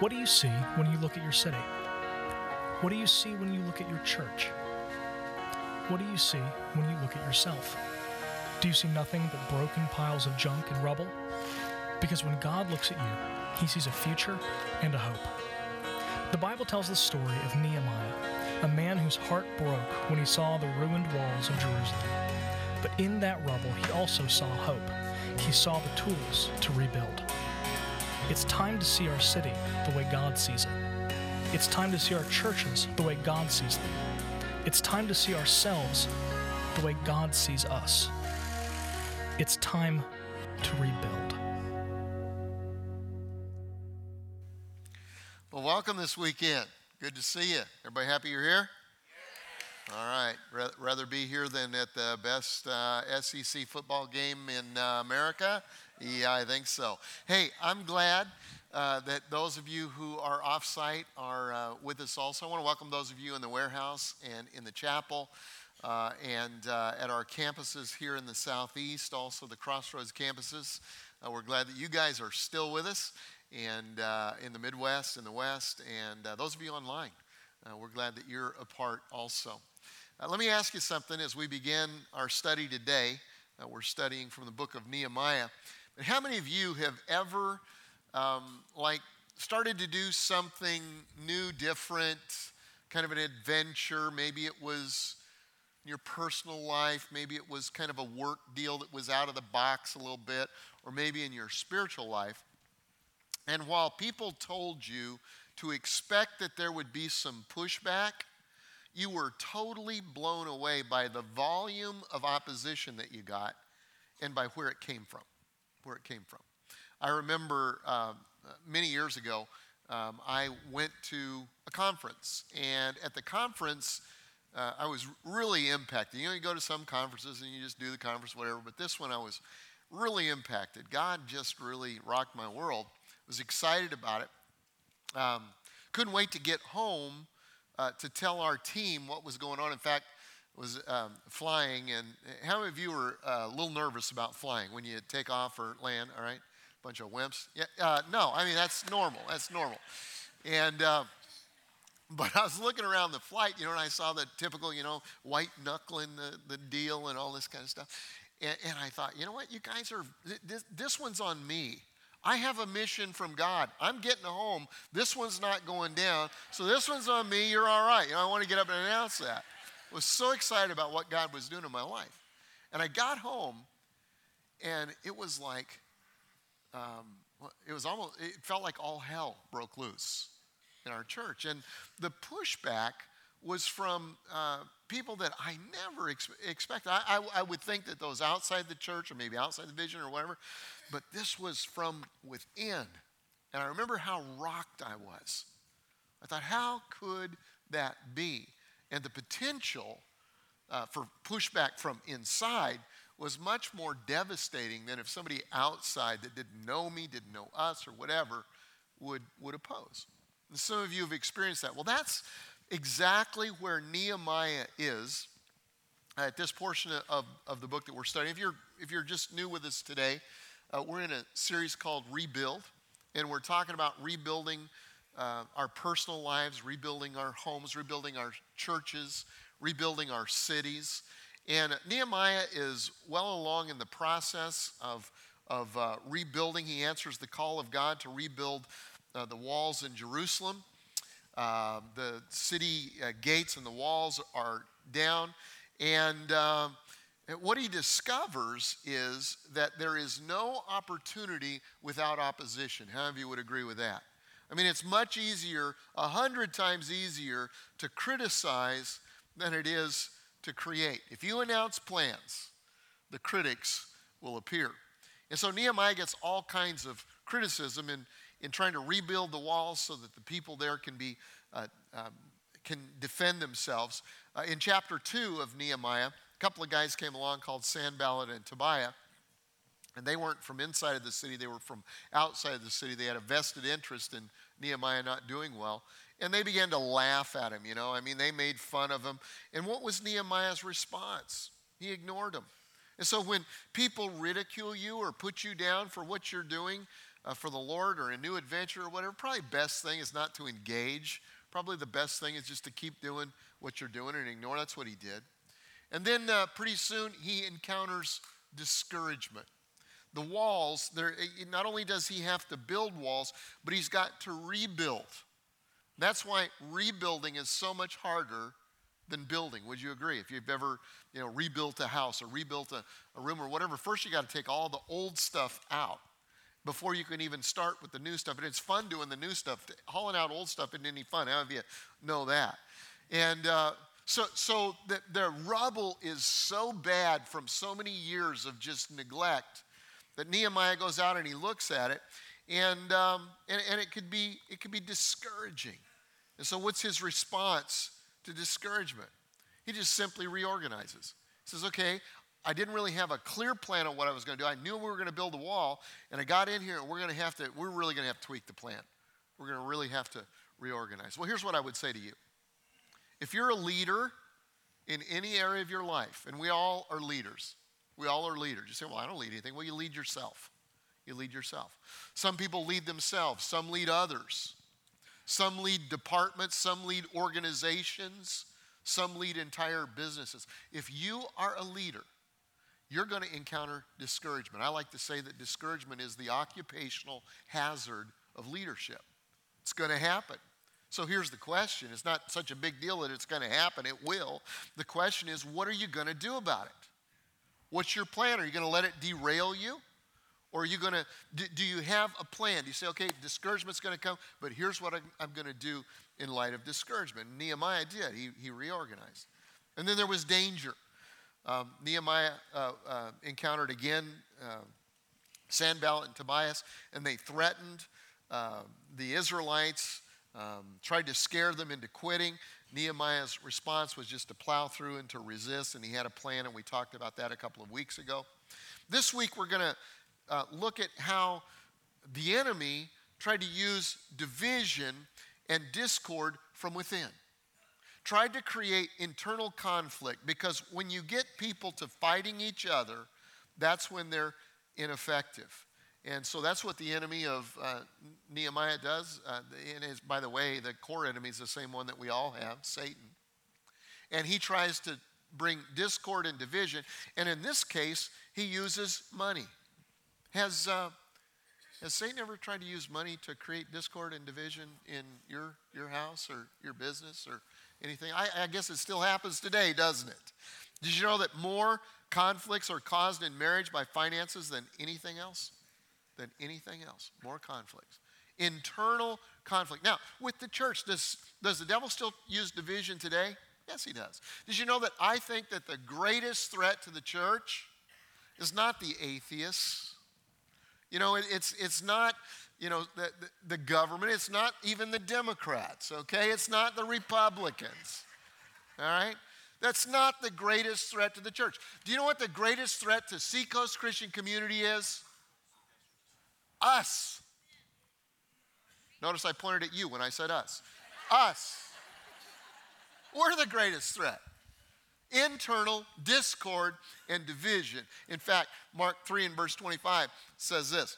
What do you see when you look at your city? What do you see when you look at your church? What do you see when you look at yourself? Do you see nothing but broken piles of junk and rubble? Because when God looks at you, he sees a future and a hope. The Bible tells the story of Nehemiah, a man whose heart broke when he saw the ruined walls of Jerusalem. But in that rubble, he also saw hope. He saw the tools to rebuild. It's time to see our city the way God sees it. It's time to see our churches the way God sees them. It's time to see ourselves the way God sees us. It's time to rebuild. Well, welcome this weekend. Good to see you. Everybody happy you're here? All right. Rather be here than at the best uh, SEC football game in uh, America? Yeah, I think so. Hey, I'm glad uh, that those of you who are off site are uh, with us also. I want to welcome those of you in the warehouse and in the chapel. Uh, and uh, at our campuses here in the southeast, also the Crossroads campuses. we're glad that you guys are still with us, and in the Midwest, in the West, and those of you online. we're glad that you're a part also. Uh, let me ask you something as we begin our study today. Uh, we're studying from the book of Nehemiah. But how many of you have ever, um, like, started to do something new, different, kind of an adventure? Maybe it was in your personal life, maybe it was kind of a work deal that was out of the box a little bit, or maybe in your spiritual life. And while people told you to expect that there would be some pushback, you were totally blown away by the volume of opposition that you got and by where it came from. Where it came from. I remember uh, many years ago, um, I went to a conference, and at the conference, uh, I was really impacted. You know, you go to some conferences and you just do the conference, whatever, but this one I was really impacted. God just really rocked my world. Was excited about it. Um, couldn't wait to get home uh, to tell our team what was going on. In fact, was um, flying, and how many of you were uh, a little nervous about flying when you take off or land? All right, bunch of wimps. Yeah, uh, no, I mean that's normal. That's normal. And uh, but I was looking around the flight, you know, and I saw the typical, you know, white knuckling the, the deal and all this kind of stuff. And, and I thought, you know what, you guys are, this, this one's on me. I have a mission from God. I'm getting home. This one's not going down. So this one's on me. You're all right. You know, I want to get up and announce that. Was so excited about what God was doing in my life. And I got home, and it was like, um, it was almost, it felt like all hell broke loose in our church. And the pushback was from uh, people that I never ex- expected. I, I, I, would think that those outside the church or maybe outside the vision or whatever, but this was from within. And I remember how rocked I was. I thought, how could that be? And the potential uh, for pushback from inside was much more devastating than if somebody outside that didn't know me, didn't know us, or whatever would, would oppose. And some of you have experienced that. Well, that's exactly where Nehemiah is at this portion of, of the book that we're studying. If you're, if you're just new with us today, uh, we're in a series called Rebuild, and we're talking about rebuilding uh, our personal lives, rebuilding our homes, rebuilding our churches, rebuilding our cities. And Nehemiah is well along in the process of, of uh, rebuilding. He answers the call of God to rebuild uh, the walls in Jerusalem. Uh, the city uh, gates and the walls are down. And uh, what he discovers is that there is no opportunity without opposition. How many of you would agree with that? I mean, it's much easier, a hundred times easier, to criticize than it is to create. If you announce plans, the critics will appear. And so Nehemiah gets all kinds of criticism in, in trying to rebuild the walls so that the people there can be uh, um, can defend themselves. Uh, in chapter two of Nehemiah, a couple of guys came along called Sanballat and Tobiah. And they weren't from inside of the city, they were from outside of the city. They had a vested interest in Nehemiah not doing well. And they began to laugh at him, you know. I mean, they made fun of him. And what was Nehemiah's response? He ignored them. And so when people ridicule you or put you down for what you're doing, uh, for the Lord or a new adventure or whatever, probably best thing is not to engage. Probably the best thing is just to keep doing what you're doing and ignore. That's what he did. And then uh, pretty soon he encounters discouragement. The walls, there, not only does he have to build walls, but he's got to rebuild. That's why rebuilding is so much harder than building. Would you agree? If you've ever you know, rebuilt a house or rebuilt a, a room or whatever, first you got to take all the old stuff out before you can even start with the new stuff. And it's fun doing the new stuff. Hauling out old stuff isn't any fun. How of you know that? And uh, so, so the, the rubble is so bad from so many years of just neglect that Nehemiah goes out and he looks at it, and, um, and, and it, could be, it could be discouraging. And so, what's his response to discouragement? He just simply reorganizes. He says, Okay, I didn't really have a clear plan on what I was going to do. I knew we were going to build a wall, and I got in here, and we're going to have to, we're really going to have to tweak the plan. We're going to really have to reorganize. Well, here's what I would say to you if you're a leader in any area of your life, and we all are leaders, we all are leaders. You say, well, I don't lead anything. Well, you lead yourself. You lead yourself. Some people lead themselves, some lead others. Some lead departments, some lead organizations, some lead entire businesses. If you are a leader, you're going to encounter discouragement. I like to say that discouragement is the occupational hazard of leadership. It's going to happen. So here's the question it's not such a big deal that it's going to happen, it will. The question is, what are you going to do about it? What's your plan? Are you going to let it derail you? Or are you going to, do, do, you have a plan? Do you say, okay, discouragement's going to come, but here's what I'm, I'm going to do in light of discouragement? Nehemiah did. He, he reorganized. And then there was danger. Um, Nehemiah uh, uh, encountered again uh, Sanballat and Tobias, and they threatened uh, the Israelites, um, tried to scare them into quitting. Nehemiah's response was just to plow through and to resist, and he had a plan, and we talked about that a couple of weeks ago. This week, we're going to uh, look at how the enemy tried to use division and discord from within. Tried to create internal conflict because when you get people to fighting each other, that's when they're ineffective. And so that's what the enemy of uh, Nehemiah does. Uh, and is, by the way, the core enemy is the same one that we all have Satan. And he tries to bring discord and division. And in this case, he uses money. Has, uh, has Satan ever tried to use money to create discord and division in your, your house or your business or anything? I, I guess it still happens today, doesn't it? Did you know that more conflicts are caused in marriage by finances than anything else? Than anything else. More conflicts. Internal conflict. Now, with the church, does, does the devil still use division today? Yes, he does. Did you know that I think that the greatest threat to the church is not the atheists? You know, it, it's, it's not, you know, the, the, the government, it's not even the Democrats, okay? It's not the Republicans, all right? That's not the greatest threat to the church. Do you know what the greatest threat to Seacoast Christian community is? Us. Notice I pointed at you when I said us. Us. We're the greatest threat internal discord and division. In fact, Mark 3 and verse 25 says this.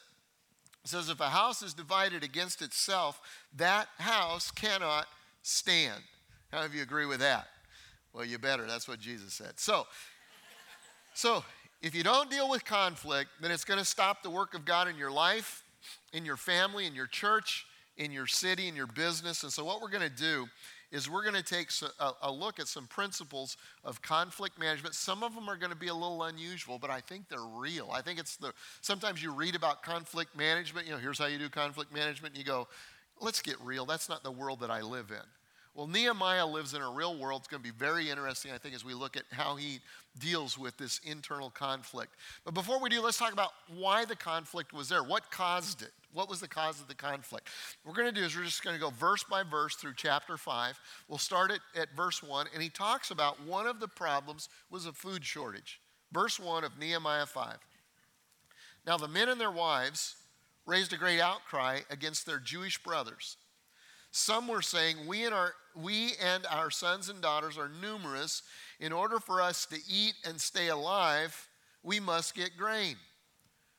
It says, If a house is divided against itself, that house cannot stand. How many of you agree with that? Well, you better. That's what Jesus said. So, so if you don't deal with conflict, then it's going to stop the work of God in your life, in your family, in your church, in your city, in your business. And so, what we're going to do is we're going to take a, look at some principles of conflict management. Some of them are going to be a little unusual, but I think they're real. I think it's the sometimes you read about conflict management, you know, here's how you do conflict management, and you go, let's get real. That's not the world that I live in. Well, Nehemiah lives in a real world. It's going to be very interesting, I think, as we look at how he deals with this internal conflict. But before we do, let's talk about why the conflict was there. What caused it? What was the cause of the conflict? What we're going to do is we're just going to go verse by verse through chapter 5. We'll start it at verse 1, and he talks about one of the problems was a food shortage. Verse 1 of Nehemiah 5. Now the men and their wives raised a great outcry against their Jewish brothers. Some were saying, we and, our, we and our sons and daughters are numerous. In order for us to eat and stay alive, we must get grain.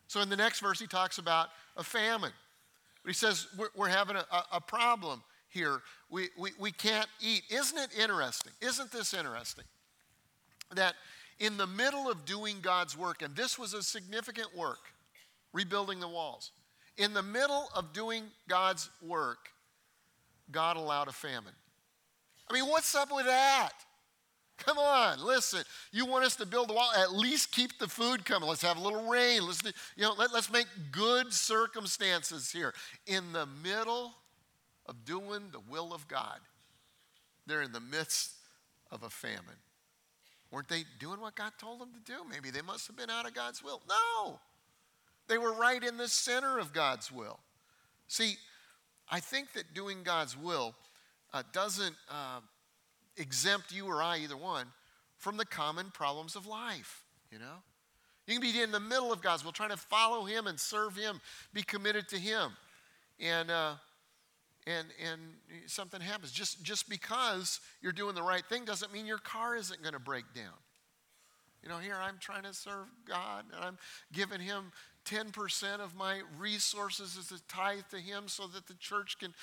So in the next verse, he talks about a famine. But he says, We're, we're having a, a, problem here. We, we, we can't eat. Isn't it interesting? Isn't this interesting? That in the middle of doing God's work, and this was a significant work, rebuilding the walls, in the middle of doing God's work, God allowed a famine. I mean, what's up with that? Come on, listen. You want us to build the wall? At least keep the food coming. Let's have a little rain. Let's, you know, let, let's make good circumstances here. In the middle of doing the will of God, they're in the midst of a famine. Weren't they doing what God told them to do? Maybe they must have been out of God's will. No, they were right in the center of God's will. See, I think that doing God's will uh, doesn't uh, exempt you or I, either one, from the common problems of life, you know? You can be in the middle of God's will, trying to follow Him and serve Him, be committed to Him. And, uh, and, and something happens. Just, just because you're doing the right thing doesn't mean your car isn't going to break down. You know, here I'm trying to serve God and I'm giving Him 10% of my resources as a tithe to Him so that the church can,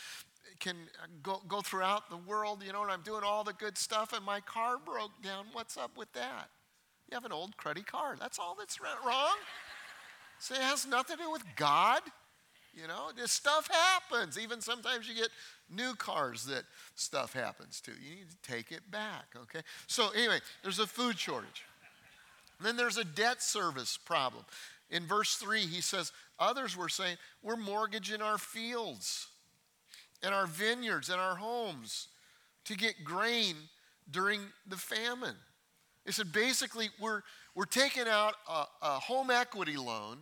can go, go throughout the world, you know, and I'm doing all the good stuff and my car broke down. What's up with that? You have an old cruddy car. That's all that's wrong. So it has nothing to do with God. You know, this stuff happens. Even sometimes you get new cars that stuff happens to. You need to take it back, okay? So, anyway, there's a food shortage. then there's a debt service problem. In verse 3, he says, Others were saying, We're mortgaging our fields and our vineyards and our homes to get grain during the famine. They said, basically, we're, we're taking out a, a home equity loan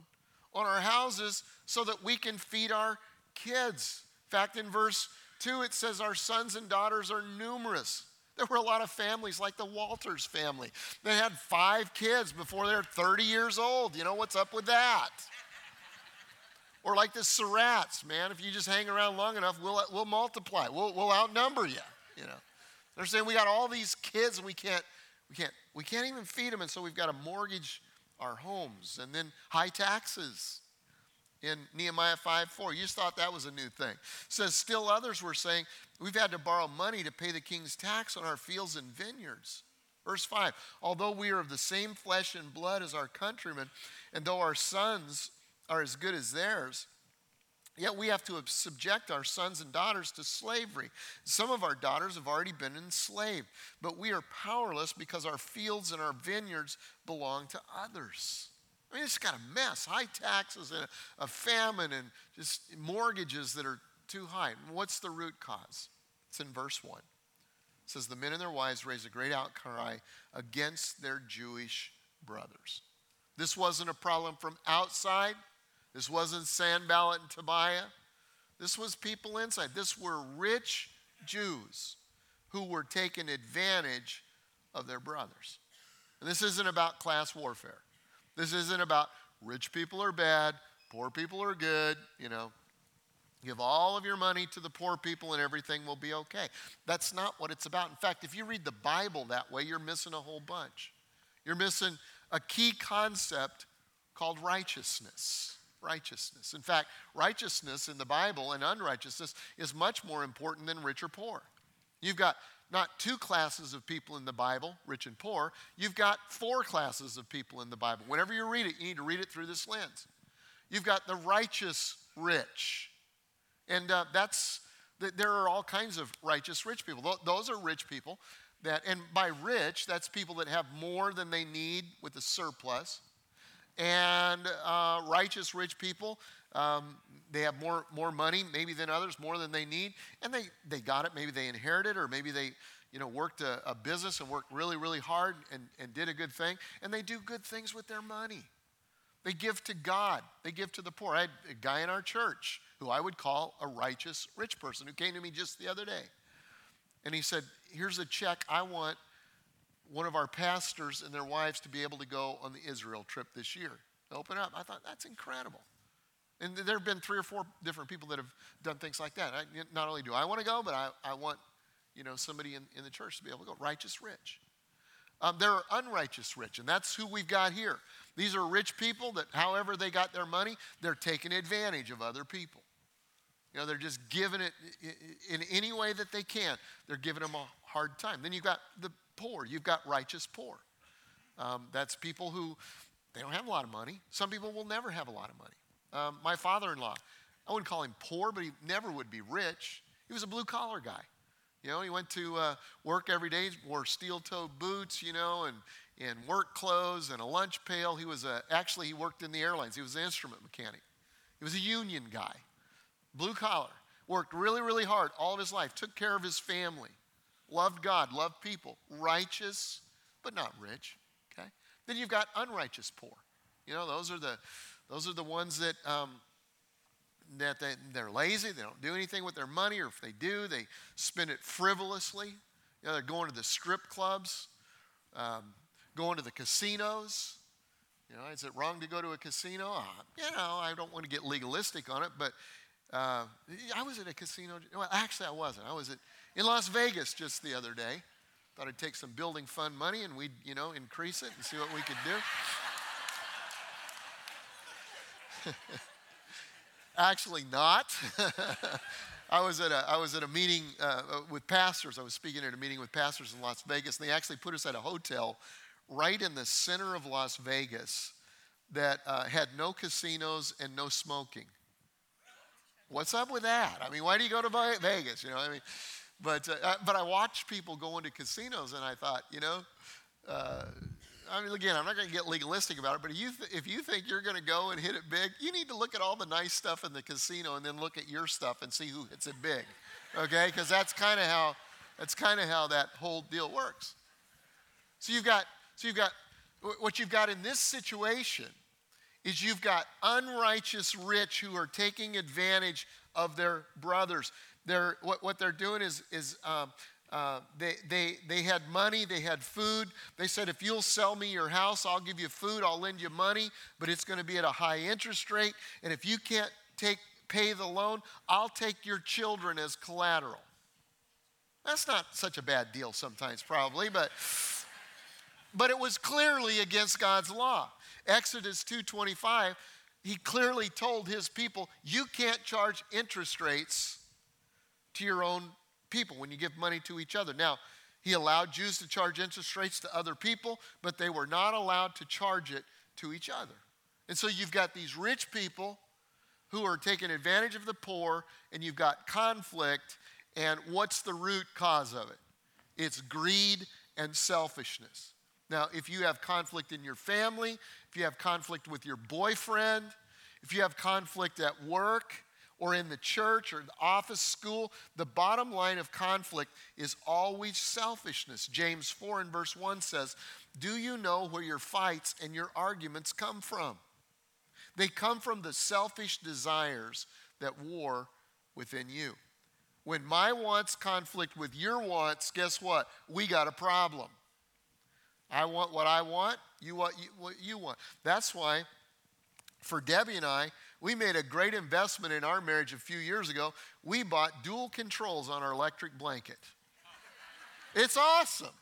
on our houses so that we can feed our kids. In fact, in verse 2, it says, Our sons and daughters are numerous. There were a lot of families, like the Walters family. They had five kids before they're 30 years old. You know what's up with that? Or like the Surratts, man, if you just hang around long enough, we'll, we'll multiply. We'll, we'll outnumber you, you know. They're saying we got all these kids and we can't, we can't, we can't even feed them, and so we've got to mortgage our homes. And then high taxes in Nehemiah 5 4. You just thought that was a new thing. It says, still others were saying, We've had to borrow money to pay the king's tax on our fields and vineyards. Verse 5 Although we are of the same flesh and blood as our countrymen, and though our sons are as good as theirs, Yet we have to subject our sons and daughters to slavery. Some of our daughters have already been enslaved, but we are powerless because our fields and our vineyards belong to others. I mean, it's got a mess high taxes and a, famine and just mortgages that are too high. what's the root cause? It's in verse 1. It says, The men and their wives raised a great outcry against their Jewish brothers. This wasn't a problem from outside. This wasn't Sanballat and Tobiah. This was people inside. This were rich Jews who were taking advantage of their brothers. And this isn't about class warfare. This isn't about rich people are bad, poor people are good, you know. Give all of your money to the poor people and everything will be okay. That's not what it's about. In fact, if you read the Bible that way, you're missing a whole bunch. You're missing a key concept called righteousness. Righteousness. In fact, righteousness in the Bible and unrighteousness is much more important than rich or poor. You've got not two classes of people in the Bible, rich and poor. You've got four classes of people in the Bible. Whenever you read it, you need to read it through this lens. You've got the righteous rich. And uh, that's, there are all kinds of righteous rich people. Those are rich people that, and by rich, that's people that have more than they need with a surplus. And uh, righteous rich people, um, they have more, more money maybe than others, more than they need, and they, they got it. Maybe they inherited, or maybe they you know, worked a, a business and worked really, really hard and, and did a good thing, and they do good things with their money. They give to God, they give to the poor. I had a guy in our church who I would call a righteous rich person who came to me just the other day. And he said, Here's a check. I want one of our pastors and their wives to be able to go on the Israel trip this year. Open up. I thought, That's incredible. And there have been three or four different people that have done things like that. I, not only do I want to go, but I, I want you know, somebody in, in the church to be able to go. Righteous rich. Um, there are unrighteous rich, and that's who we've got here. These are rich people that, however they got their money, they're taking advantage of other people. You know, they're just giving it in any way that they can. They're giving them a hard time. Then you've got the poor. You've got righteous poor. Um, that's people who they don't have a lot of money. Some people will never have a lot of money. Um, my father-in-law, I wouldn't call him poor, but he never would be rich. He was a blue-collar guy. You know, he went to uh, work every day, wore steel-toed boots, you know, and, and work clothes and a lunch pail. He was a, actually, he worked in the airlines. He was an instrument mechanic. He was a union guy, blue collar, worked really, really hard all of his life, took care of his family, loved God, loved people, righteous, but not rich, okay? Then you've got unrighteous poor. You know, those are the, those are the ones that, um, that they, they're lazy, they don't do anything with their money, or if they do, they spend it frivolously. You know, they're going to the strip clubs, um, going to the casinos. You know, is it wrong to go to a casino? Uh, you know, I don't want to get legalistic on it, but uh, I was at a casino. Well, actually, I wasn't. I was at, in Las Vegas just the other day. Thought I'd take some building fund money and we'd, you know, increase it and see what we could do. Actually, not. I was at a, I was at a meeting uh, with pastors. I was speaking at a meeting with pastors in Las Vegas, and they actually put us at a hotel right in the center of Las Vegas that uh, had no casinos and no smoking. What's up with that? I mean, why do you go to Vegas? You know, I mean, but, uh, but I watched people go into casinos, and I thought, you know, uh, I mean, again, I'm not going to get legalistic about it, but if you, th- if you think you're going to go and hit it big, you need to look at all the nice stuff in the casino and then look at your stuff and see who hits it big, okay? Because that's kind of how that's kind of how that whole deal works. So you've got so you've got what you've got in this situation is you've got unrighteous rich who are taking advantage of their brothers. They're, what, what they're doing is, is um, uh, they, they, they had money, they had food. They said, if you'll sell me your house, I'll give you food, I'll lend you money, but it's going to be at a high interest rate. And if you can't take, pay the loan, I'll take your children as collateral. That's not such a bad deal sometimes, probably, but, but it was clearly against God's law. Exodus 2:25, he clearly told his people, you can't charge interest rates to your own people when you give money to each other. Now, he allowed Jews to charge interest rates to other people, but they were not allowed to charge it to each other. And so you've got these rich people who are taking advantage of the poor, and you've got conflict. And what's the root cause of it? It's greed and selfishness. Now, if you have conflict in your family, if you have conflict with your boyfriend, if you have conflict at work, or in the church or the office, school, the bottom line of conflict is always selfishness. James 4 and verse 1 says, Do you know where your fights and your arguments come from? They come from the selfish desires that war within you. When my wants conflict with your wants, guess what? We got a problem. I want what I want, you want what you want. That's why for Debbie and I, we made a great investment in our marriage a few years ago. We bought dual controls on our electric blanket. It's awesome.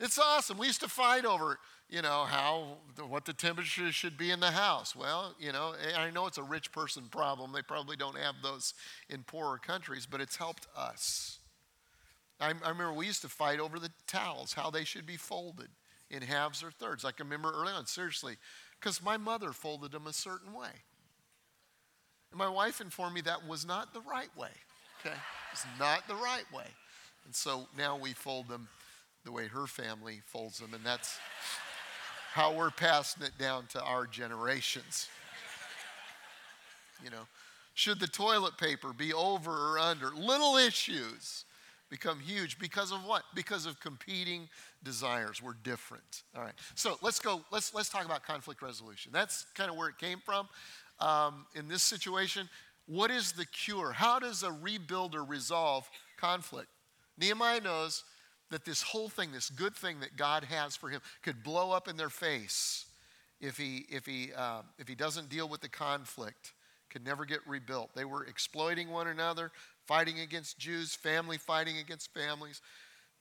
It's awesome. We used to fight over, you know, how what the temperature should be in the house. Well, you know, I know it's a rich person problem. They probably don't have those in poorer countries, but it's helped us. I, I remember we used to fight over the towels, how they should be folded in halves or thirds. I can remember early on, seriously, because my mother folded them a certain way. And my wife informed me that was not the right way. Okay? It's not the right way. And so now we fold them the way her family folds them, and that's how we're passing it down to our generations. You know, should the toilet paper be over or under? Little issues become huge because of what? Because of competing desires. We're different. All right. So let's go. Let's let's talk about conflict resolution. That's kind of where it came from um, in this situation. What is the cure? How does a rebuilder resolve conflict? Nehemiah knows that this whole thing, this good thing that God has for him, could blow up in their face if he, if he, uh, if he doesn't deal with the conflict, could never get rebuilt. They were exploiting one another, fighting against Jews, family fighting against families.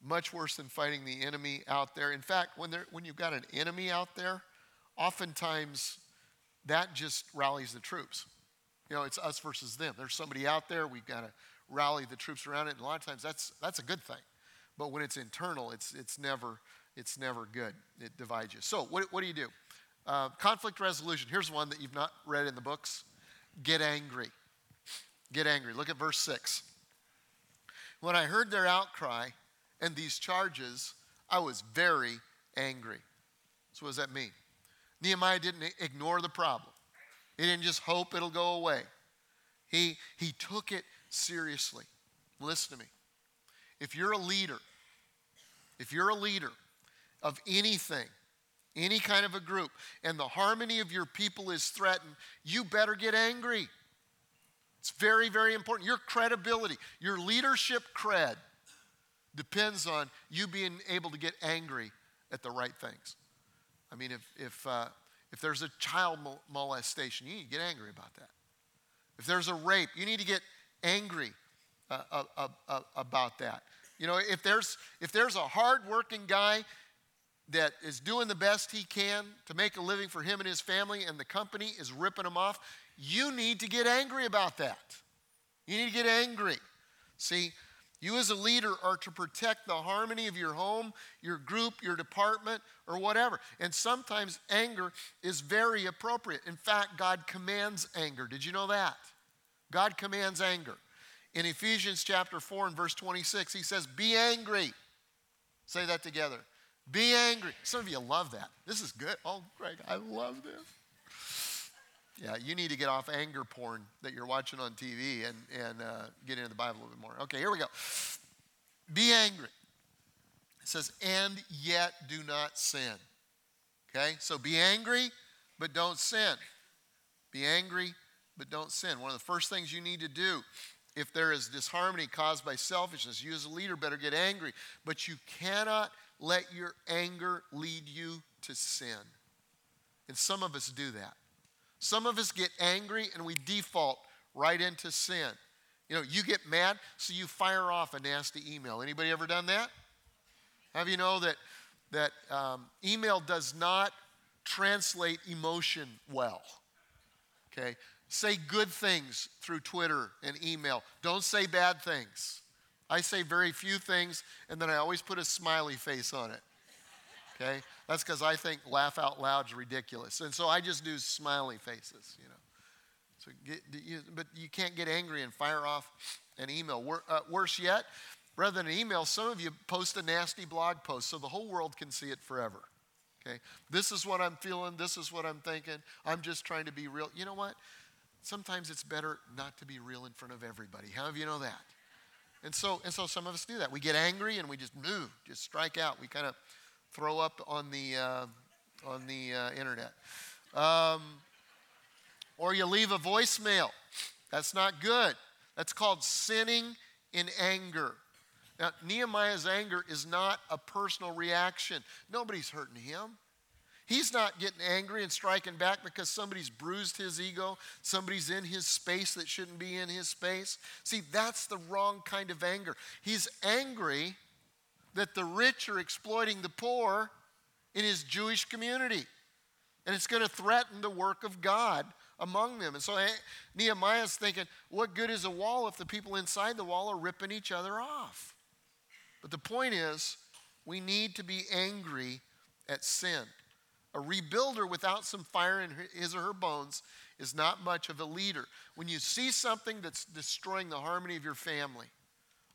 much worse than fighting the enemy out there. In fact, when, when you've got an enemy out there, oftentimes that just rallies the troops. You know, it's us versus them. There's somebody out there, we've got to rally the troops around it. And a lot of times that's, that's a good thing. But when it's internal, it's, it's, never, it's never good. It divides you. So, what, what do you do? Uh, conflict resolution. Here's one that you've not read in the books get angry. Get angry. Look at verse 6. When I heard their outcry and these charges, I was very angry. So, what does that mean? Nehemiah didn't ignore the problem, he didn't just hope it'll go away. He, he took it seriously. Listen to me. If you're a leader, if you're a leader of anything, any kind of a group, and the harmony of your people is threatened, you better get angry. It's very, very important. Your credibility, your leadership cred depends on you being able to get angry at the right things. I mean, if, if, uh, if there's a child molestation, you need to get angry about that. If there's a rape, you need to get angry uh, uh, uh, uh, about that. You know, if there's, if there's a hardworking guy that is doing the best he can to make a living for him and his family, and the company is ripping him off, you need to get angry about that. You need to get angry. See, you as a leader are to protect the harmony of your home, your group, your department, or whatever. And sometimes anger is very appropriate. In fact, God commands anger. Did you know that? God commands anger. In Ephesians chapter 4 and verse 26, he says, Be angry. Say that together. Be angry. Some of you love that. This is good. Oh, Greg, I love this. Yeah, you need to get off anger porn that you're watching on TV and, and uh, get into the Bible a little bit more. Okay, here we go. Be angry. It says, and yet do not sin. Okay, so be angry, but don't sin. Be angry, but don't sin. One of the first things you need to do if there is disharmony caused by selfishness, you as a leader better get angry. But you cannot let your anger lead you to sin. And some of us do that. Some of us get angry and we default right into sin. You know, you get mad, so you fire off a nasty email. Anybody ever done that? Have you know that that um, email does not translate emotion well? Okay, say good things through Twitter and email. Don't say bad things. I say very few things, and then I always put a smiley face on it. Okay? That's because I think laugh out loud is ridiculous. And so I just do smiley faces, you know. So get, but you can't get angry and fire off an email. Uh, worse yet, rather than an email, some of you post a nasty blog post so the whole world can see it forever. Okay? This is what I'm feeling. This is what I'm thinking. I'm just trying to be real. You know what? Sometimes it's better not to be real in front of everybody. How do you know that? And so, and so some of us do that. We get angry and we just move, just strike out. We kind of throw up on the, uh, on the uh, internet. Um, or you leave a voicemail. That's not good. That's called sinning in anger. Now, Nehemiah's anger is not a personal reaction. Nobody's hurting him. He's not getting angry and striking back because somebody's bruised his ego, somebody's in his space that shouldn't be in his space. See, that's the wrong kind of anger. He's angry that the rich are exploiting the poor in his Jewish community. And it's going to threaten the work of God among them. And so eh, Nehemiah's thinking, what good is a wall if the people inside the wall are ripping each other off? But the point is, we need to be angry at sin. A rebuilder without some fire in his or her bones is not much of a leader. When you see something that's destroying the harmony of your family,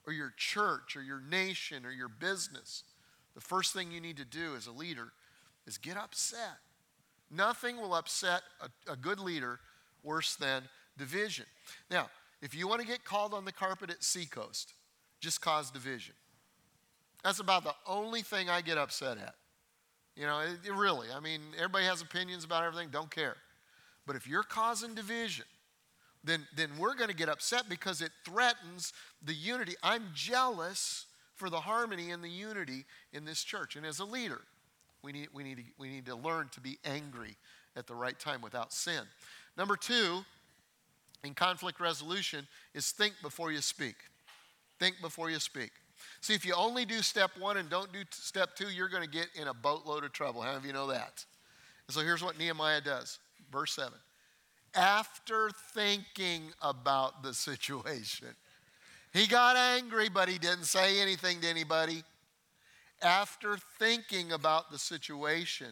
or your church, or your nation, or your business, the first thing you need to do as a leader is get upset. Nothing will upset a, a good leader worse than division. Now, if you want to get called on the carpet at Seacoast, just cause division. That's about the only thing I get upset at. You know, it, it really, I mean, everybody has opinions about everything, don't care. But if you're causing division, then, then we're going to get upset because it threatens the unity. I'm jealous for the harmony and the unity in this church. And as a leader, we need, we need, to, we need to learn to be angry at the right time without sin. Number two, in conflict resolution, is think before you speak. Think before you speak. See, if you only do step one and don't do step two, you're going to get in a boatload of trouble. How many of you know that? And so here's what Nehemiah does. Verse 7. After thinking about the situation, he got angry, but he didn't say anything to anybody. After thinking about the situation,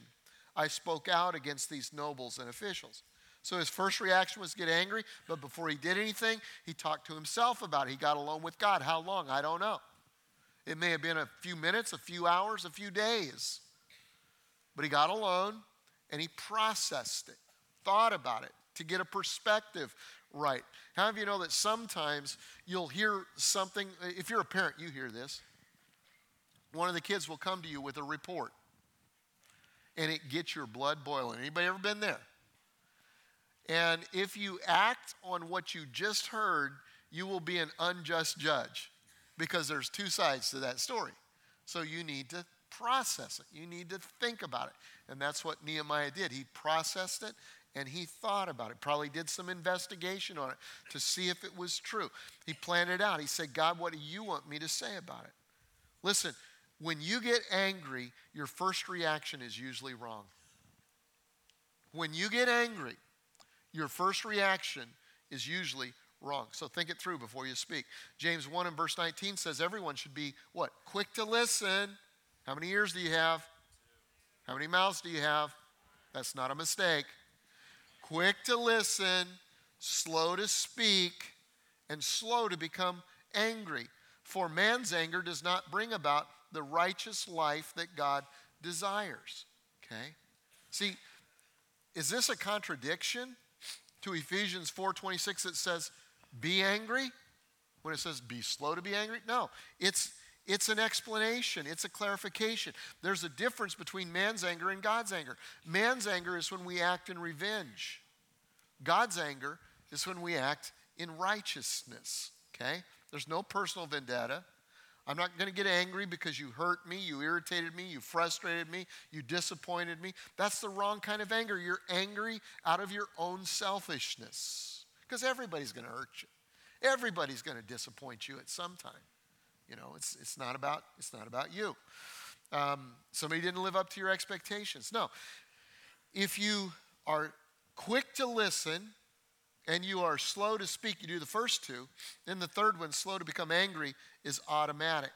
I spoke out against these nobles and officials. So his first reaction was to get angry, but before he did anything, he talked to himself about it. He got alone with God. How long? I don't know. It may have been a few minutes, a few hours, a few days. But he got alone and he processed it, thought about it to get a perspective right. How many of you know that sometimes you'll hear something? If you're a parent, you hear this. One of the kids will come to you with a report and it gets your blood boiling. Anybody ever been there? And if you act on what you just heard, you will be an unjust judge because there's two sides to that story. So you need to process it. You need to think about it. And that's what Nehemiah did. He processed it and he thought about it. Probably did some investigation on it to see if it was true. He planned it out. He said, God, what do you want me to say about it? Listen, when you get angry, your first reaction is usually wrong. When you get angry, your first reaction is usually wrong. So think it through before you speak. James 1 and verse 19 says everyone should be what? Quick to listen. How many ears do you have? How many mouths do you have? That's not a mistake. Quick to listen, slow to speak, and slow to become angry. For man's anger does not bring about the righteous life that God desires. Okay? See, is this a contradiction? to Ephesians 4:26 that says be angry when it says be slow to be angry? No, it's it's an explanation, it's a clarification. There's a difference between man's anger and God's anger. Man's anger is when we act in revenge. God's anger is when we act in righteousness, okay? There's no personal vendetta. I'm not going to get angry because you hurt me, you irritated me, you frustrated me, you disappointed me. That's the wrong kind of anger. You're angry out of your own selfishness because everybody's going to hurt you. Everybody's going to disappoint you at some time. You know, it's, it's, not, about, it's not about you. Um, somebody didn't live up to your expectations. No. If you are quick to listen and you are slow to speak, you do the first two. Then the third one, slow to become angry, is automatic.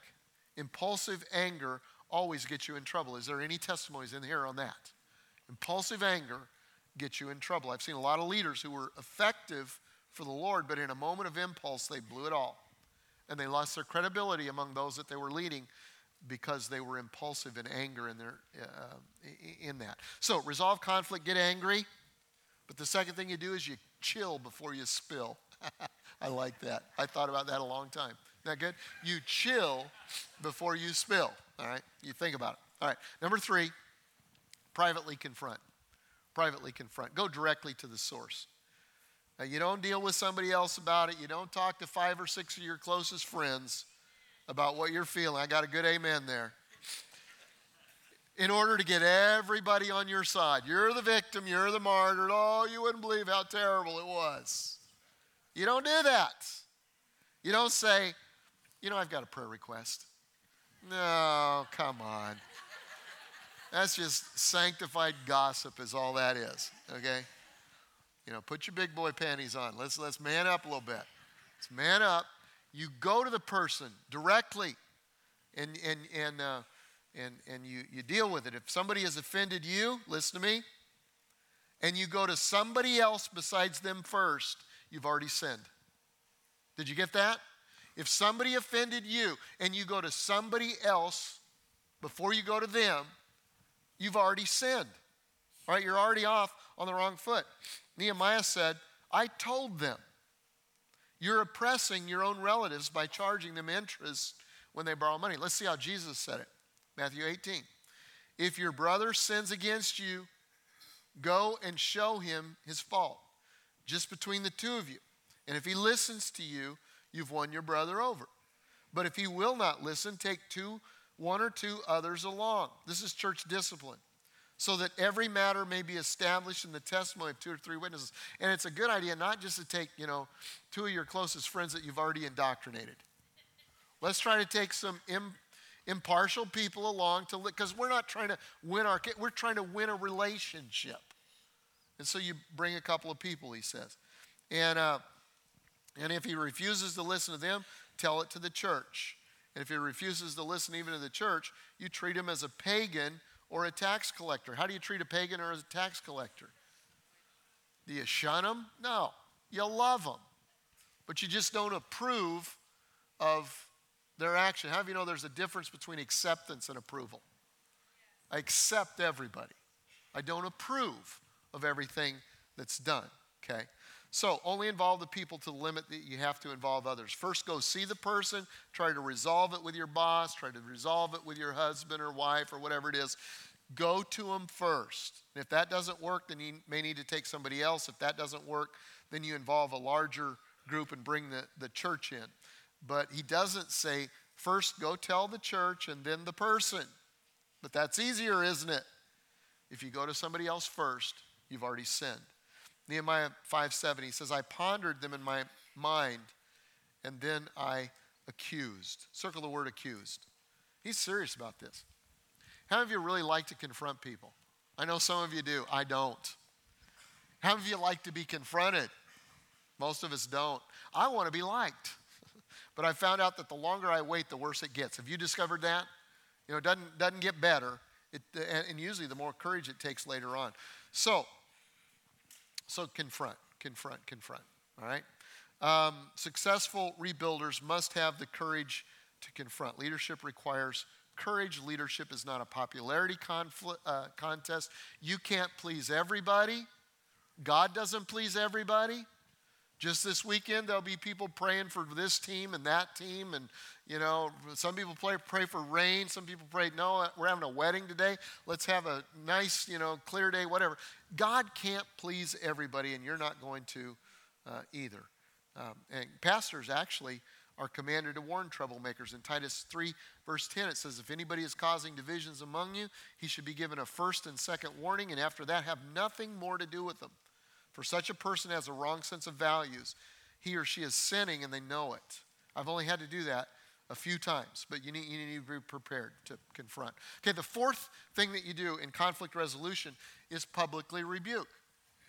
Impulsive anger always gets you in trouble. Is there any testimonies in here on that? Impulsive anger gets you in trouble. I've seen a lot of leaders who were effective for the Lord, but in a moment of impulse, they blew it all. And they lost their credibility among those that they were leading because they were impulsive in anger in, their, uh, in that. So, resolve conflict, get angry. But the second thing you do is you chill before you spill. I like that. I thought about that a long time. Isn't that good? You chill before you spill. All right? You think about it. All right. Number three, privately confront. Privately confront. Go directly to the source. Now, you don't deal with somebody else about it. You don't talk to five or six of your closest friends about what you're feeling. I got a good amen there. In order to get everybody on your side. You're the victim, you're the martyr. Oh, you wouldn't believe how terrible it was. You don't do that. You don't say, you know, I've got a prayer request. No, come on. That's just sanctified gossip, is all that is, okay? You know, put your big boy panties on. Let's, let's man up a little bit. Let's man up. You go to the person directly and, and, and, uh, and, and you, you deal with it. If somebody has offended you, listen to me, and you go to somebody else besides them first, you've already sinned. Did you get that? If somebody offended you and you go to somebody else before you go to them, you've already sinned. All right, you're already off on the wrong foot. Nehemiah said, I told them. You're oppressing your own relatives by charging them interest when they borrow money. Let's see how Jesus said it. Matthew 18. If your brother sins against you, go and show him his fault, just between the two of you. And if he listens to you, you've won your brother over. But if he will not listen, take two, one or two others along. This is church discipline. So that every matter may be established in the testimony of two or three witnesses. And it's a good idea not just to take, you know, two of your closest friends that you've already indoctrinated. Let's try to take some Im- impartial people along to because we're not trying to win our we're trying to win a relationship. And so you bring a couple of people, he says. And, uh, and if he refuses to listen to them, tell it to the church. And if he refuses to listen even to the church, you treat him as a pagan or a tax collector. How do you treat a pagan or a tax collector? Do you shun them? No. You love them. But you just don't approve of their action. How do you know there's a difference between acceptance and approval? I accept everybody. I don't approve of everything that's done, okay? So, only involve the people to the limit that you have to involve others. First, go see the person, try to resolve it with your boss, try to resolve it with your husband or wife or whatever it is. Go to them first. If that doesn't work, then you may need to take somebody else. If that doesn't work, then you involve a larger group and bring the, the church in. But he doesn't say, first go tell the church and then the person. But that's easier, isn't it? If you go to somebody else first, you've already sinned. Nehemiah 5 7, he says, I pondered them in my mind and then I accused. Circle the word accused. He's serious about this. How many of you really like to confront people? I know some of you do. I don't. How many of you like to be confronted? Most of us don't. I want to be liked. but I found out that the longer I wait, the worse it gets. Have you discovered that? You know, it doesn't, doesn't get better. It, and usually the more courage it takes later on. So, so confront, confront, confront. All right? Um, successful rebuilders must have the courage to confront. Leadership requires courage. Leadership is not a popularity uh, contest. You can't please everybody. God doesn't please everybody. Just this weekend, there'll be people praying for this team and that team. And, you know, some people pray, pray for rain. Some people pray, no, we're having a wedding today. Let's have a nice, you know, clear day, whatever. God can't please everybody, and you're not going to uh, either. Um, and pastors actually are commanded to warn troublemakers. In Titus 3, verse 10, it says, If anybody is causing divisions among you, he should be given a first and second warning, and after that, have nothing more to do with them. For such a person has a wrong sense of values. He or she is sinning and they know it. I've only had to do that a few times, but you need, you need to be prepared to confront. Okay, the fourth thing that you do in conflict resolution is publicly rebuke.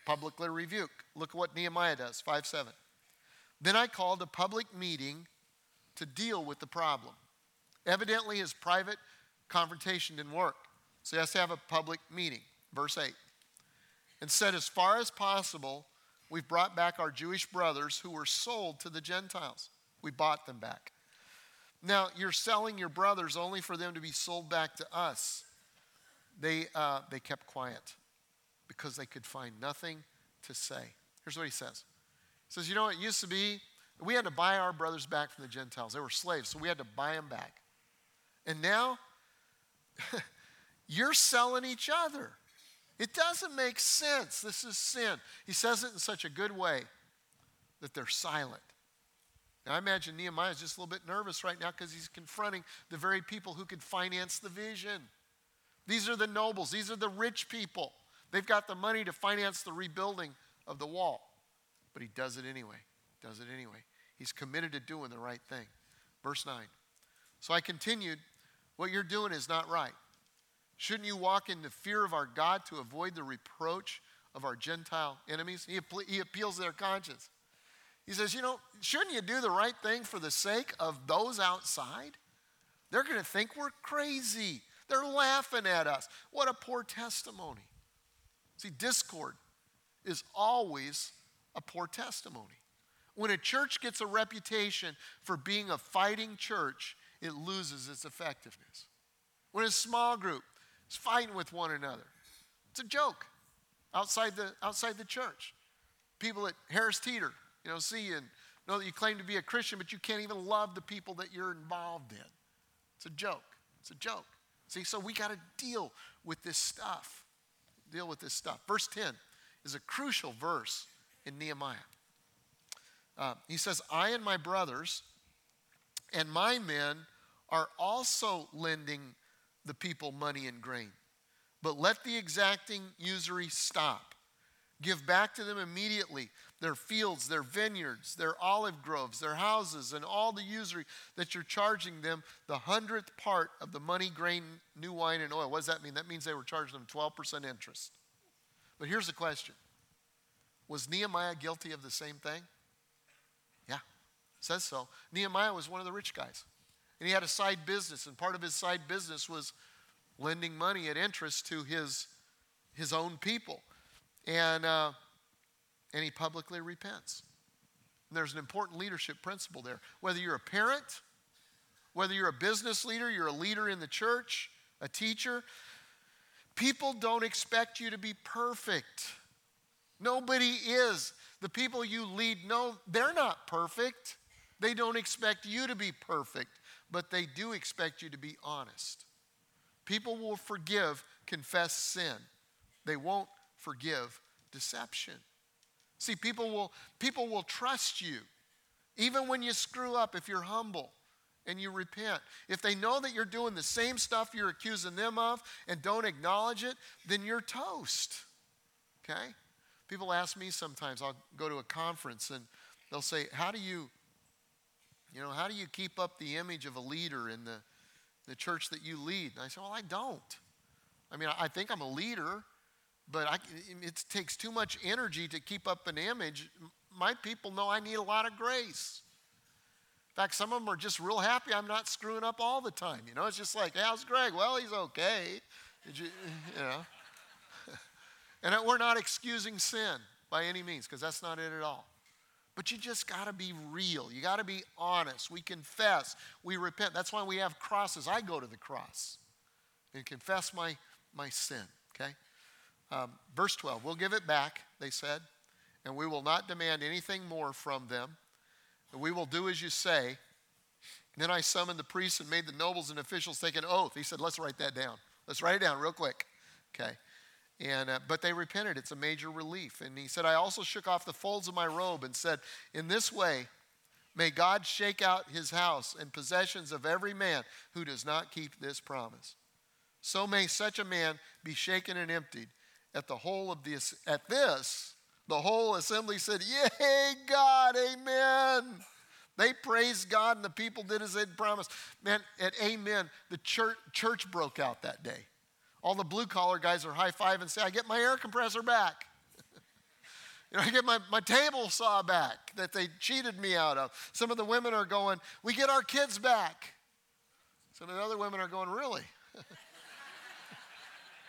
Publicly rebuke. Look at what Nehemiah does, 5 7. Then I called a public meeting to deal with the problem. Evidently, his private confrontation didn't work, so he has to have a public meeting. Verse 8 and said, As far as possible, we've brought back our Jewish brothers who were sold to the Gentiles. We bought them back. Now, you're selling your brothers only for them to be sold back to us. They, uh, they kept quiet because they could find nothing to say. Here's what he says He says, You know, it used to be we had to buy our brothers back from the Gentiles. They were slaves, so we had to buy them back. And now, you're selling each other. It doesn't make sense. This is sin. He says it in such a good way that they're silent. Now, I imagine Nehemiah is just a little bit nervous right now because he's confronting the very people who could finance the vision. These are the nobles, these are the rich people. They've got the money to finance the rebuilding of the wall. But he does it anyway. Does it anyway. He's committed to doing the right thing. Verse 9. So I continued, What you're doing is not right. Shouldn't you walk in the fear of our God to avoid the reproach of our Gentile enemies? He, he appeals to their conscience. He says, You know, shouldn't you do the right thing for the sake of those outside? They're going to think we're crazy. They're laughing at us. What a poor testimony. See, discord is always a poor testimony. When a church gets a reputation for being a fighting church, it loses its effectiveness. When a small group is fighting with one another. It's a joke outside the, outside the church. People at Harris Teeter, you know, see you and know that you claim to be a Christian, but you can't even love the people that you're involved in. It's a joke. It's a joke. See, so we got to deal with this stuff. Deal with this stuff. Verse 10 is a crucial verse in Nehemiah. Uh, he says, I and my brothers and my men are also lending the people money and grain. But let the exacting usury stop. Give back to them immediately their fields, their vineyards, their olive groves, their houses, and all the usury that you're charging them, the hundredth part of the money, grain, new wine, and oil. What does that mean? That means they were charging them 12% interest. But here's the question Was Nehemiah guilty of the same thing? Yeah, says so. Nehemiah was one of the rich guys. And he had a side business, and part of his side business was lending money at interest to his, his own people and, uh, and he publicly repents. And there's an important leadership principle there. Whether you're a parent, whether you're a business leader, you're a leader in the church, a teacher, people don't expect you to be perfect. Nobody is. The people you lead, no, they're not perfect. They don't expect you to be perfect, but they do expect you to be honest. People will forgive, confess sin. They won't forgive deception. See, people will, people will trust you even when you screw up if you're humble and you repent. If they know that you're doing the same stuff you're accusing them of and don't acknowledge it, then you're toast. Okay? People ask me sometimes, I'll go to a conference and they'll say, How do you, you know, how do you keep up the image of a leader in the, the church that you lead? And I say, Well, I don't. I mean, I think I'm a leader, but I, it takes too much energy to keep up an image. My people know I need a lot of grace. In fact, some of them are just real happy I'm not screwing up all the time. You know, it's just like, how's Greg? Well, he's okay. You, you, know. and we're not excusing sin by any means, because that's not it at all. But you just got to be real. You got to be honest. We confess. We repent. That's why we have crosses. I go to the cross and confess my, my sin, okay? Um, verse 12, we'll give it back, they said, and we will not demand anything more from them. And we will do as you say. And then I summoned the priests and made the nobles and officials take an oath. He said, let's write that down. Let's write it down real quick. Okay. And, uh, but they repented. It's a major relief. And he said, I also shook off the folds of my robe and said, In this way, may God shake out his house and possessions of every man who does not keep this promise. So may such a man be shaken and emptied at the whole of this, at this, the whole assembly said, Yay, God, amen. They praised God and the people did as they'd promised. Man, at amen, the church, church broke out that day. All the blue collar guys are high five and say, I get my air compressor back. you know, I get my, my table saw back that they cheated me out of. Some of the women are going, We get our kids back. Some of the other women are going, Really?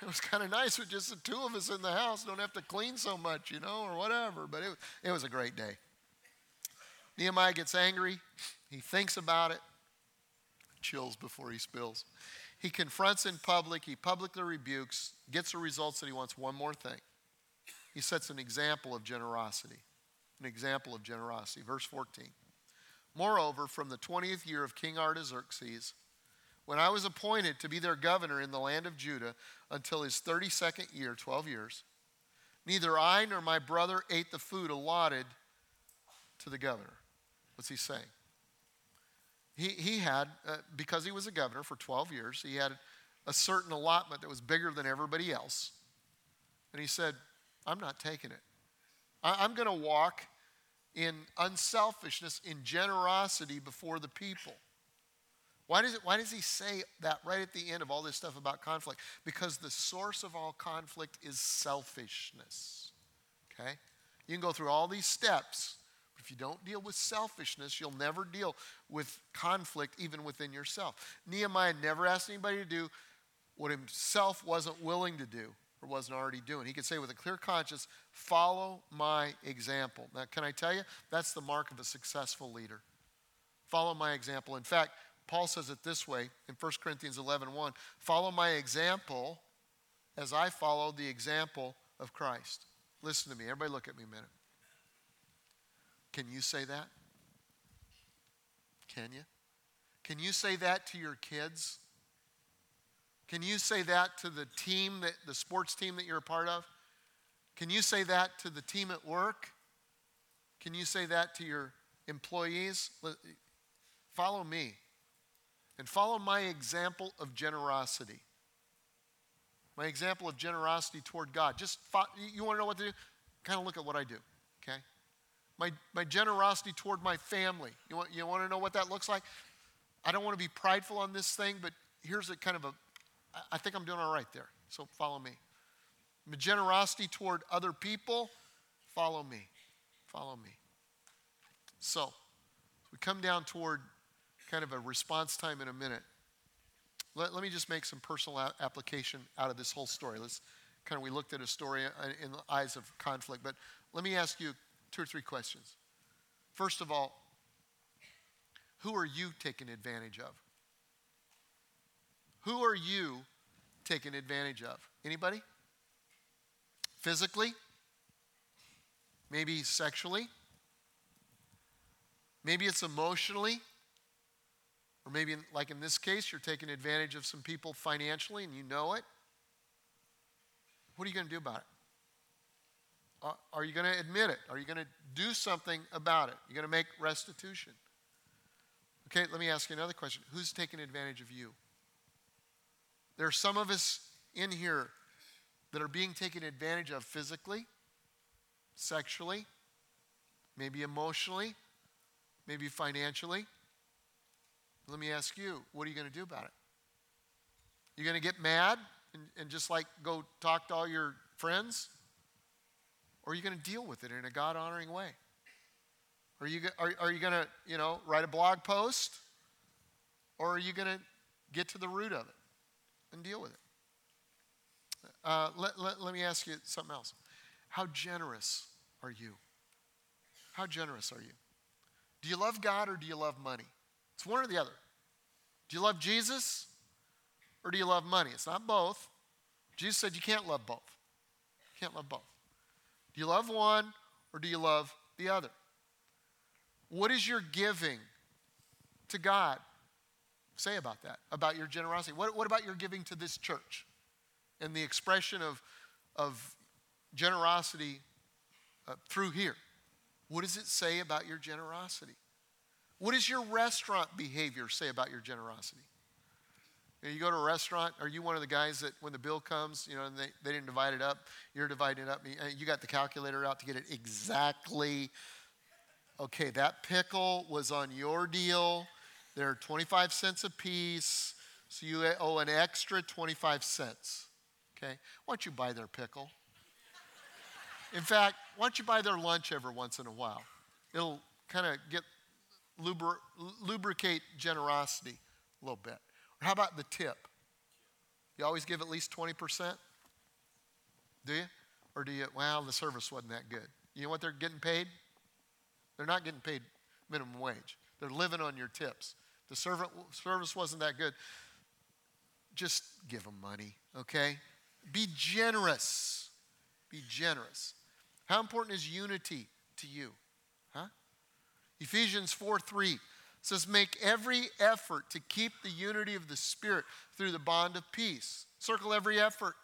it was kind of nice with just the two of us in the house. Don't have to clean so much, you know, or whatever. But it, it was a great day. Nehemiah gets angry. He thinks about it. Chills before he spills. He confronts in public. He publicly rebukes, gets the results that he wants. One more thing. He sets an example of generosity. An example of generosity. Verse 14. Moreover, from the 20th year of King Artaxerxes, when I was appointed to be their governor in the land of Judah until his 32nd year, 12 years, neither I nor my brother ate the food allotted to the governor. What's he saying? He, he had, uh, because he was a governor for 12 years, he had a certain allotment that was bigger than everybody else. And he said, I'm not taking it. I, I'm going to walk in unselfishness, in generosity before the people. Why does, it, why does he say that right at the end of all this stuff about conflict? Because the source of all conflict is selfishness. Okay? You can go through all these steps, if you don't deal with selfishness, you'll never deal with conflict even within yourself. Nehemiah never asked anybody to do what himself wasn't willing to do or wasn't already doing. He could say with a clear conscience, follow my example. Now, can I tell you? That's the mark of a successful leader. Follow my example. In fact, Paul says it this way in 1 Corinthians 11 1 Follow my example as I follow the example of Christ. Listen to me. Everybody, look at me a minute. Can you say that? Can you? Can you say that to your kids? Can you say that to the team that the sports team that you're a part of? Can you say that to the team at work? Can you say that to your employees? Follow me and follow my example of generosity. My example of generosity toward God. Just you want to know what to do? kind of look at what I do, okay? My, my generosity toward my family. You want, you want to know what that looks like? I don't want to be prideful on this thing, but here's a kind of a, I think I'm doing all right there. So follow me. My generosity toward other people, follow me. Follow me. So, we come down toward kind of a response time in a minute. Let, let me just make some personal application out of this whole story. Let's kind of, we looked at a story uh, in the eyes of conflict, but let me ask you two or three questions. First of all, who are you taking advantage of? Who are you taking advantage of? Anybody? Physically? Maybe sexually? Maybe it's emotionally? Or maybe, like in this case, you're taking advantage of some people financially and you know it. What are you going to do about it? Are you going to admit it? Are you going to do something about it? You're going to make restitution. Okay, let me ask you another question. Who's taking advantage of you? There are some of us in here that are being taken advantage of physically, sexually, maybe emotionally, maybe financially. Let me ask you, what are you going to do about it? You're going to get mad and, and just like go talk to all your friends? Or are you going to deal with it in a God honoring way? Are you, are, are you going to, you know, write a blog post? Or are you going to get to the root of it and deal with it? Uh, let, let, let me ask you something else. How generous are you? How generous are you? Do you love God or do you love money? It's one or the other. Do you love Jesus or do you love money? It's not both. Jesus said you can't love both. You can't love both. Do you love one or do you love the other? What is your giving to God say about that, about your generosity? What, what about your giving to this church and the expression of, of generosity uh, through here? What does it say about your generosity? What does your restaurant behavior say about your generosity? You, know, you go to a restaurant, are you one of the guys that when the bill comes, you know, and they, they didn't divide it up, you're dividing it up, you got the calculator out to get it exactly okay, that pickle was on your deal. They're 25 cents a piece, so you owe an extra 25 cents. Okay? Why don't you buy their pickle? In fact, why don't you buy their lunch every once in a while? It'll kind of get lubri- lubricate generosity a little bit. How about the tip? You always give at least 20%? Do you? Or do you, well, the service wasn't that good. You know what they're getting paid? They're not getting paid minimum wage. They're living on your tips. The servant, service wasn't that good. Just give them money, okay? Be generous. Be generous. How important is unity to you? Huh? Ephesians 4 3 says, Make every effort to keep the unity of the Spirit through the bond of peace. Circle every effort.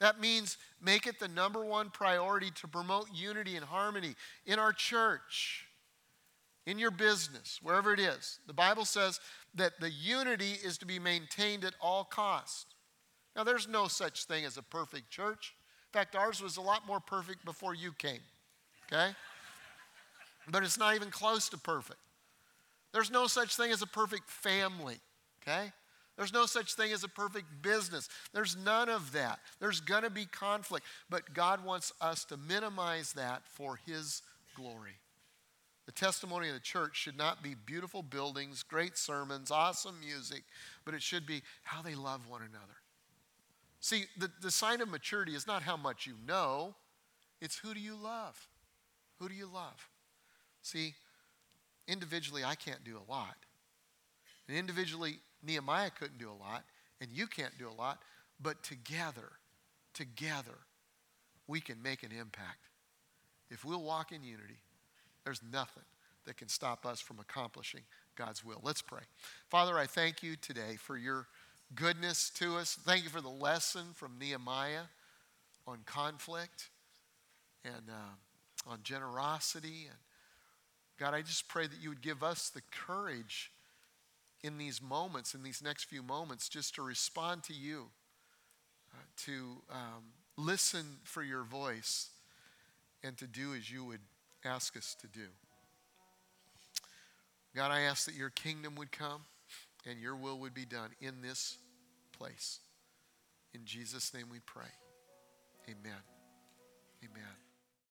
That means make it the number one priority to promote unity and harmony in our church, in your business, wherever it is. The Bible says that the unity is to be maintained at all costs. Now, there's no such thing as a perfect church. In fact, ours was a lot more perfect before you came, okay? But it's not even close to perfect. There's no such thing as a perfect family, okay? There's no such thing as a perfect business. There's none of that. There's going to be conflict, but God wants us to minimize that for His glory. The testimony of the church should not be beautiful buildings, great sermons, awesome music, but it should be how they love one another. See, the, the sign of maturity is not how much you know, it's who do you love? Who do you love? See, individually, I can't do a lot. And individually, Nehemiah couldn't do a lot, and you can't do a lot, but together, together, we can make an impact. If we'll walk in unity, there's nothing that can stop us from accomplishing God's will. Let's pray. Father, I thank you today for your goodness to us. Thank you for the lesson from Nehemiah on conflict and uh, on generosity. And God, I just pray that you would give us the courage in these moments, in these next few moments, just to respond to you, uh, to um, listen for your voice, and to do as you would ask us to do. God, I ask that your kingdom would come and your will would be done in this place. In Jesus' name we pray. Amen. Amen.